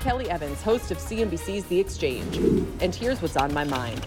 Kelly Evans, host of CNBC's The Exchange, and here's what's on my mind.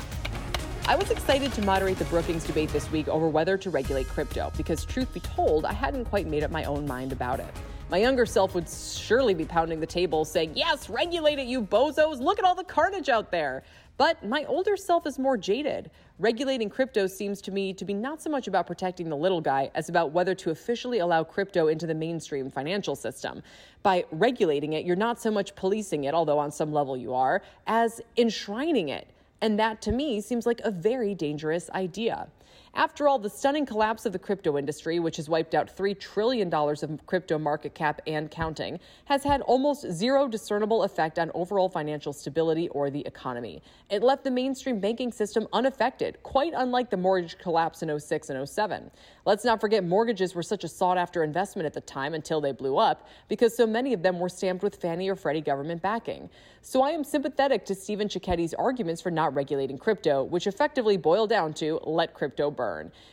I was excited to moderate the Brookings debate this week over whether to regulate crypto because, truth be told, I hadn't quite made up my own mind about it. My younger self would surely be pounding the table saying, Yes, regulate it, you bozos. Look at all the carnage out there. But my older self is more jaded. Regulating crypto seems to me to be not so much about protecting the little guy as about whether to officially allow crypto into the mainstream financial system. By regulating it, you're not so much policing it, although on some level you are, as enshrining it. And that to me seems like a very dangerous idea. After all, the stunning collapse of the crypto industry, which has wiped out $3 trillion of crypto market cap and counting, has had almost zero discernible effect on overall financial stability or the economy. It left the mainstream banking system unaffected, quite unlike the mortgage collapse in 06 and 07. Let's not forget mortgages were such a sought after investment at the time until they blew up, because so many of them were stamped with Fannie or Freddie government backing. So I am sympathetic to Stephen Cecchetti's arguments for not regulating crypto, which effectively boil down to let crypto burn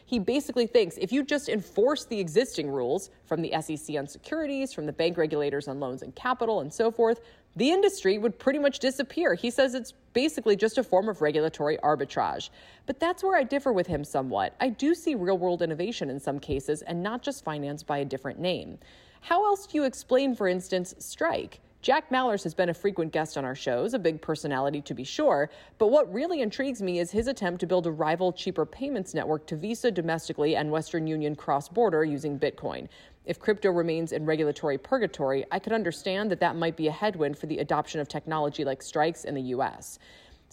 He basically thinks if you just enforce the existing rules from the SEC on securities, from the bank regulators on loans and capital, and so forth, the industry would pretty much disappear. He says it's basically just a form of regulatory arbitrage. But that's where I differ with him somewhat. I do see real world innovation in some cases and not just financed by a different name. How else do you explain, for instance, Strike? Jack Mallers has been a frequent guest on our shows, a big personality to be sure, but what really intrigues me is his attempt to build a rival cheaper payments network to Visa domestically and Western Union cross border using Bitcoin. If crypto remains in regulatory purgatory, I could understand that that might be a headwind for the adoption of technology like Strike's in the US.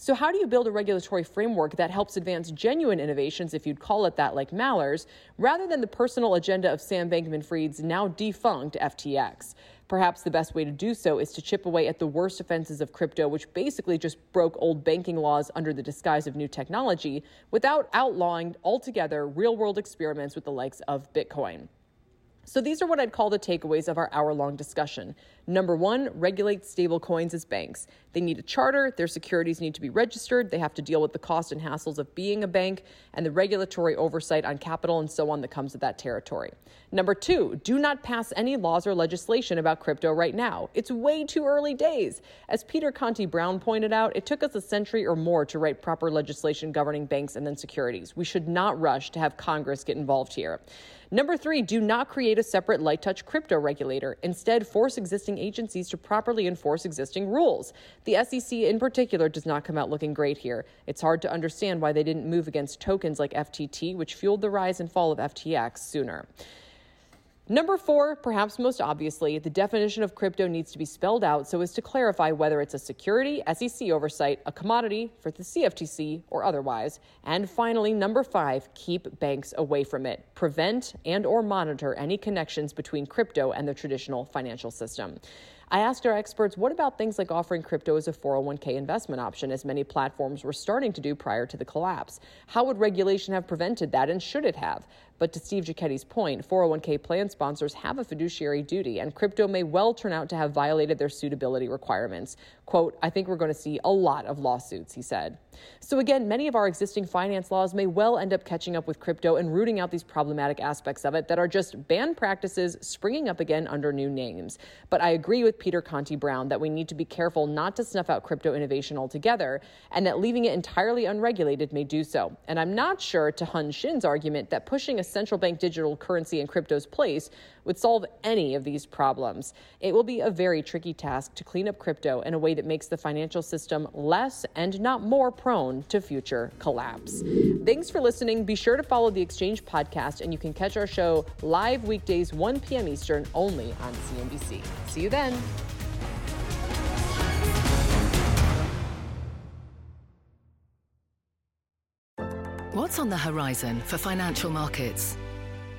So, how do you build a regulatory framework that helps advance genuine innovations, if you'd call it that, like Mallers, rather than the personal agenda of Sam Bankman Fried's now defunct FTX? Perhaps the best way to do so is to chip away at the worst offenses of crypto, which basically just broke old banking laws under the disguise of new technology, without outlawing altogether real world experiments with the likes of Bitcoin. So these are what I'd call the takeaways of our hour long discussion. Number one, regulate stablecoins as banks. They need a charter, their securities need to be registered, they have to deal with the cost and hassles of being a bank, and the regulatory oversight on capital and so on that comes with that territory. Number two, do not pass any laws or legislation about crypto right now. It's way too early days. As Peter Conti Brown pointed out, it took us a century or more to write proper legislation governing banks and then securities. We should not rush to have Congress get involved here. Number three, do not create a separate light touch crypto regulator. Instead, force existing agencies to properly enforce existing rules. The SEC, in particular, does not come out looking great here. It's hard to understand why they didn't move against tokens like FTT, which fueled the rise and fall of FTX sooner. Number four, perhaps most obviously, the definition of crypto needs to be spelled out so as to clarify whether it's a security, SEC oversight, a commodity for the CFTC, or otherwise. And finally, number five, keep banks away from it. Prevent and or monitor any connections between crypto and the traditional financial system. I asked our experts what about things like offering crypto as a 401k investment option, as many platforms were starting to do prior to the collapse? How would regulation have prevented that, and should it have? But to Steve Cecchetti's point, 401k plan sponsors have a fiduciary duty, and crypto may well turn out to have violated their suitability requirements. Quote, I think we're going to see a lot of lawsuits, he said. So again, many of our existing finance laws may well end up catching up with crypto and rooting out these problematic aspects of it that are just banned practices springing up again under new names. But I agree with Peter Conti Brown that we need to be careful not to snuff out crypto innovation altogether, and that leaving it entirely unregulated may do so. And I'm not sure to Hyun Shin's argument that pushing a central bank digital currency in crypto's place would solve any of these problems. It will be a very tricky task to clean up crypto in a way that makes the financial system less and not more prone to future collapse. Thanks for listening. Be sure to follow the Exchange podcast, and you can catch our show live weekdays 1 p.m. Eastern only on CNBC. See you then. What's on the horizon for financial markets?